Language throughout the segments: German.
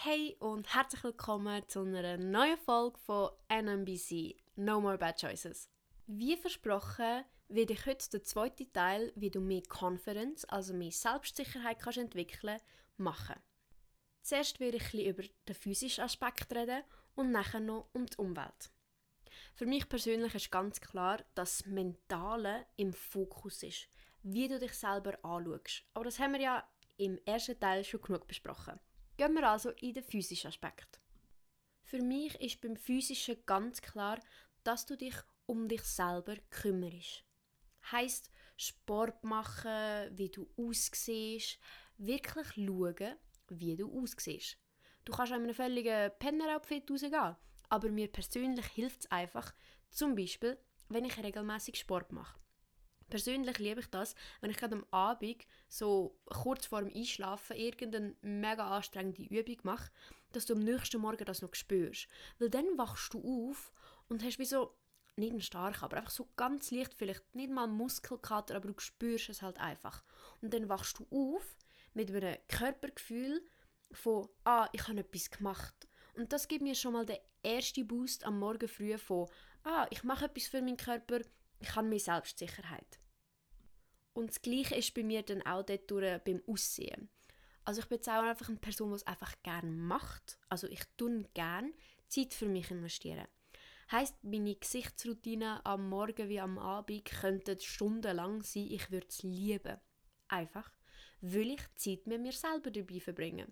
Hey und herzlich willkommen zu einer neuen Folge von NMBC No More Bad Choices. Wie versprochen werde ich heute den zweiten Teil, wie du mehr Confidence, also mehr Selbstsicherheit kannst entwickeln, machen. Zuerst werde ich ein über den physischen Aspekt reden und nachher noch um die Umwelt. Für mich persönlich ist ganz klar, dass das Mentale im Fokus ist, wie du dich selber anschaust. Aber das haben wir ja im ersten Teil schon genug besprochen. Gehen wir also in den physischen Aspekt. Für mich ist beim physischen ganz klar, dass du dich um dich selber kümmerst. Heißt Sport machen, wie du aussiehst, wirklich schauen, wie du aussiehst. Du kannst in einem völligen Penner-Outfit rausgehen, aber mir persönlich hilft es einfach, zum Beispiel, wenn ich regelmäßig Sport mache. Persönlich liebe ich das, wenn ich gerade am Abend so kurz vor dem Einschlafen irgendeine mega anstrengende Übung mache, dass du am nächsten Morgen das noch spürst. Weil dann wachst du auf und hast wie so, nicht einen starken, aber einfach so ganz leicht, vielleicht nicht mal Muskelkater, aber du spürst es halt einfach. Und dann wachst du auf mit einem Körpergefühl von, ah, ich habe etwas gemacht. Und das gibt mir schon mal den ersten Boost am Morgen früh von, ah, ich mache etwas für meinen Körper, ich habe mehr Selbstsicherheit. Und das Gleiche ist bei mir dann auch dort beim Aussehen. Also ich bin jetzt auch einfach eine Person, die es einfach gerne macht. Also ich tue gerne Zeit für mich investieren. Heißt, meine Gesichtsroutine am Morgen wie am Abend könnten stundenlang sein. Ich würde es lieben. Einfach, weil ich Zeit mit mir selber dabei verbringe.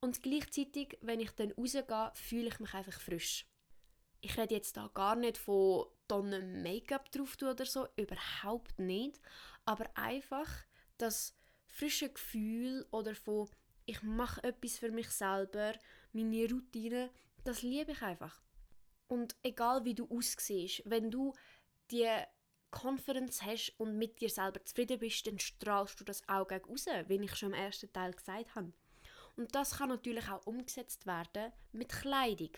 Und gleichzeitig, wenn ich dann rausgehe, fühle ich mich einfach frisch ich rede jetzt da gar nicht von Tonnen Make-up drauf tun oder so, überhaupt nicht. Aber einfach das frische Gefühl oder von ich mache etwas für mich selber, meine Routine, das liebe ich einfach. Und egal wie du aussiehst, wenn du die Confidence hast und mit dir selber zufrieden bist, dann strahlst du das auch gegen raus, wie ich schon im ersten Teil gesagt habe. Und das kann natürlich auch umgesetzt werden mit Kleidung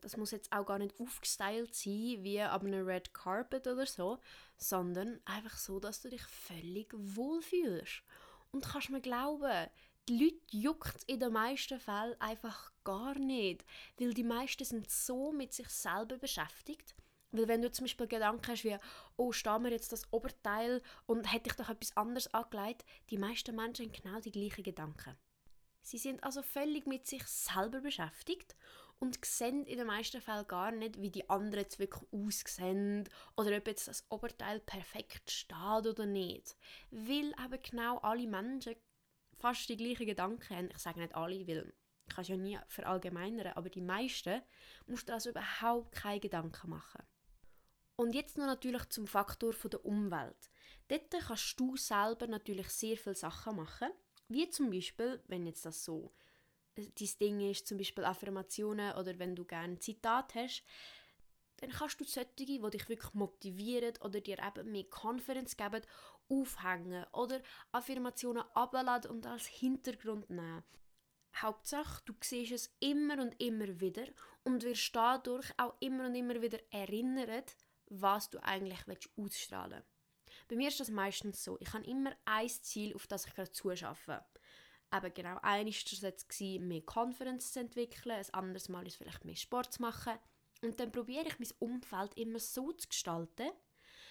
das muss jetzt auch gar nicht aufgestylt sein wie ab einem Red Carpet oder so, sondern einfach so, dass du dich völlig wohlfühlst. Und kannst mir glauben, die Leute juckt in den meisten Fällen einfach gar nicht, weil die meisten sind so mit sich selber beschäftigt. Weil wenn du zum Beispiel Gedanken hast wie, oh, steht mir jetzt das Oberteil und hätte ich doch etwas anderes angelegt, die meisten Menschen haben genau die gleichen Gedanken. Sie sind also völlig mit sich selber beschäftigt und sehen in den meisten Fällen gar nicht, wie die anderen jetzt wirklich aussehen oder ob jetzt das Oberteil perfekt steht oder nicht. Weil eben genau alle Menschen fast die gleichen Gedanken haben. Ich sage nicht alle, weil ich kann es ja nie verallgemeinern, aber die meisten musst du also überhaupt keine Gedanken machen. Und jetzt noch natürlich zum Faktor der Umwelt. Dort kannst du selber natürlich sehr viele Sachen machen. Wie zum Beispiel, wenn jetzt das so dein Ding ist, zum Beispiel Affirmationen oder wenn du gerne Zitat hast, dann kannst du solche, die dich wirklich motivieren oder dir eben mehr Confidence geben, aufhängen oder Affirmationen abladen und als Hintergrund nehmen. Hauptsache, du siehst es immer und immer wieder und wirst dadurch auch immer und immer wieder erinnert, was du eigentlich ausstrahlen willst. Bei mir ist das meistens so. Ich habe immer ein Ziel, auf das ich gerade zuschaffe eben genau, eines war es mehr Confidence zu entwickeln, ein anderes Mal ist vielleicht mehr Sport zu machen. Und dann probiere ich mein Umfeld immer so zu gestalten,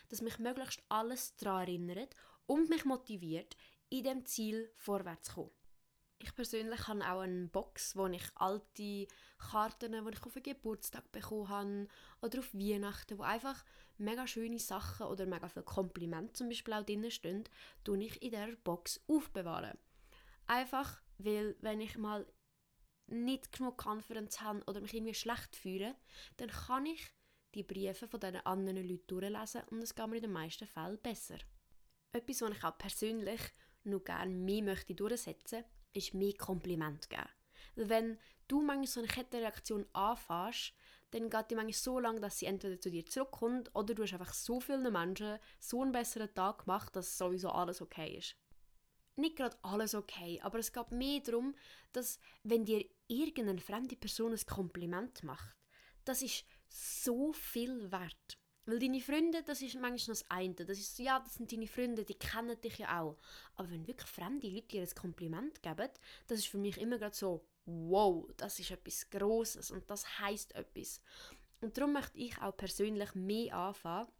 dass mich möglichst alles daran erinnert und mich motiviert, in dem Ziel vorwärts zu kommen. Ich persönlich habe auch eine Box, wo ich alte Karten, die ich auf einen Geburtstag bekommen habe oder auf Weihnachten, wo einfach mega schöne Sachen oder mega viele Komplimente zum Beispiel auch drin stehen, tue ich in dieser Box aufbewahren. Einfach, weil wenn ich mal nicht genug Confidence habe oder mich irgendwie schlecht fühle, dann kann ich die Briefe von diesen anderen Leuten durchlesen und es geht mir in den meisten Fällen besser. Etwas, was ich auch persönlich noch gerne mehr möchte durchsetzen möchte, ist mehr Kompliment geben. Wenn du manchmal so eine Kettenreaktion anfährst, dann geht die manchmal so lange, dass sie entweder zu dir zurückkommt oder du hast einfach so vielen Menschen so einen besseren Tag gemacht, dass sowieso alles okay ist nicht gerade alles okay, aber es geht mehr darum, dass wenn dir irgendeine fremde Person ein Kompliment macht, das ist so viel wert. Weil deine Freunde, das ist manchmal das eine. Das ist ja, das sind deine Freunde, die kennen dich ja auch. Aber wenn wirklich fremde Leute dir ein Kompliment geben, das ist für mich immer gerade so, wow, das ist etwas Grosses und das heißt etwas. Und darum möchte ich auch persönlich mehr anfangen,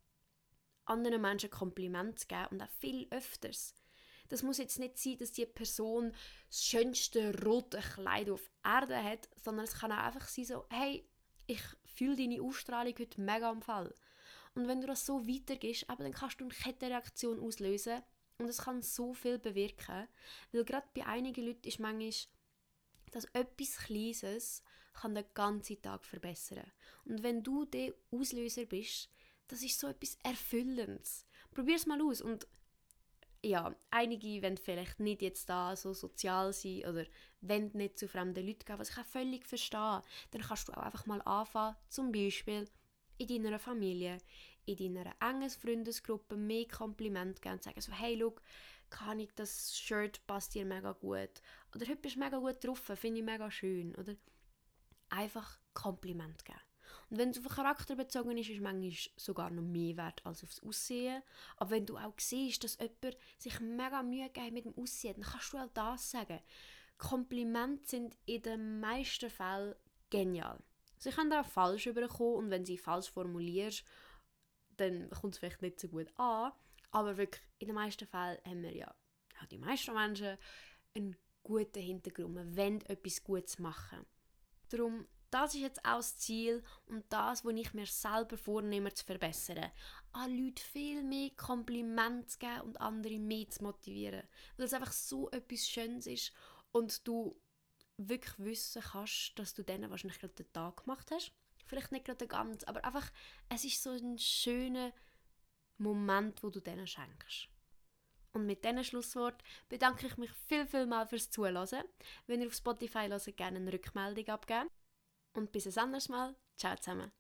anderen Menschen Kompliment zu geben und auch viel öfters. Das muss jetzt nicht sein, dass die Person das schönste rote Kleid auf Erde hat, sondern es kann auch einfach sein so, hey, ich fühle deine Ausstrahlung heute mega am Fall. Und wenn du das so weitergehst, dann kannst du eine Kettenreaktion auslösen und es kann so viel bewirken. Weil gerade bei einigen Leuten ist manchmal dass etwas Kleines kann den ganzen Tag verbessern. Und wenn du der Auslöser bist, das ist so etwas Erfüllendes. Probier es mal aus und ja, einige wollen vielleicht nicht jetzt da so sozial sein oder wollen nicht zu fremden Leuten gehen, was ich auch völlig verstehe. Dann kannst du auch einfach mal anfangen, zum Beispiel in deiner Familie, in deiner engen Freundesgruppe mehr Kompliment geben und sagen so, hey, look, kann ich, das Shirt passt dir mega gut. Oder heute bist du mega gut drauf, finde ich mega schön. Oder einfach Kompliment geben. Und wenn es auf den Charakter bezogen ist, ist es manchmal sogar noch mehr wert als aufs Aussehen. Aber wenn du auch siehst, dass jemand sich mega Mühe gibt mit dem Aussehen, dann kannst du auch das sagen. Komplimente sind in den meisten Fällen genial. Sie können auch falsch überkommen und wenn sie falsch formulierst, dann kommt es vielleicht nicht so gut an. Aber wirklich, in den meisten Fällen haben wir ja, auch die meisten Menschen, einen guten Hintergrund. Wir wollen etwas Gutes machen. Darum, das ist jetzt auch das Ziel und das, was ich mir selber vornehme zu verbessern. An Leute viel mehr Komplimente zu geben und andere mehr zu motivieren. Weil es einfach so etwas Schönes ist und du wirklich wissen kannst, dass du denen wahrscheinlich gerade den Tag gemacht hast. Vielleicht nicht gerade ganz, aber einfach, es ist so ein schöner Moment, wo du denen schenkst. Und mit diesem Schlusswort bedanke ich mich viel, viel mal fürs Zuhören. Wenn ihr auf Spotify hört, gerne eine Rückmeldung abgeben. Und bis ein anderes Mal. Ciao zusammen.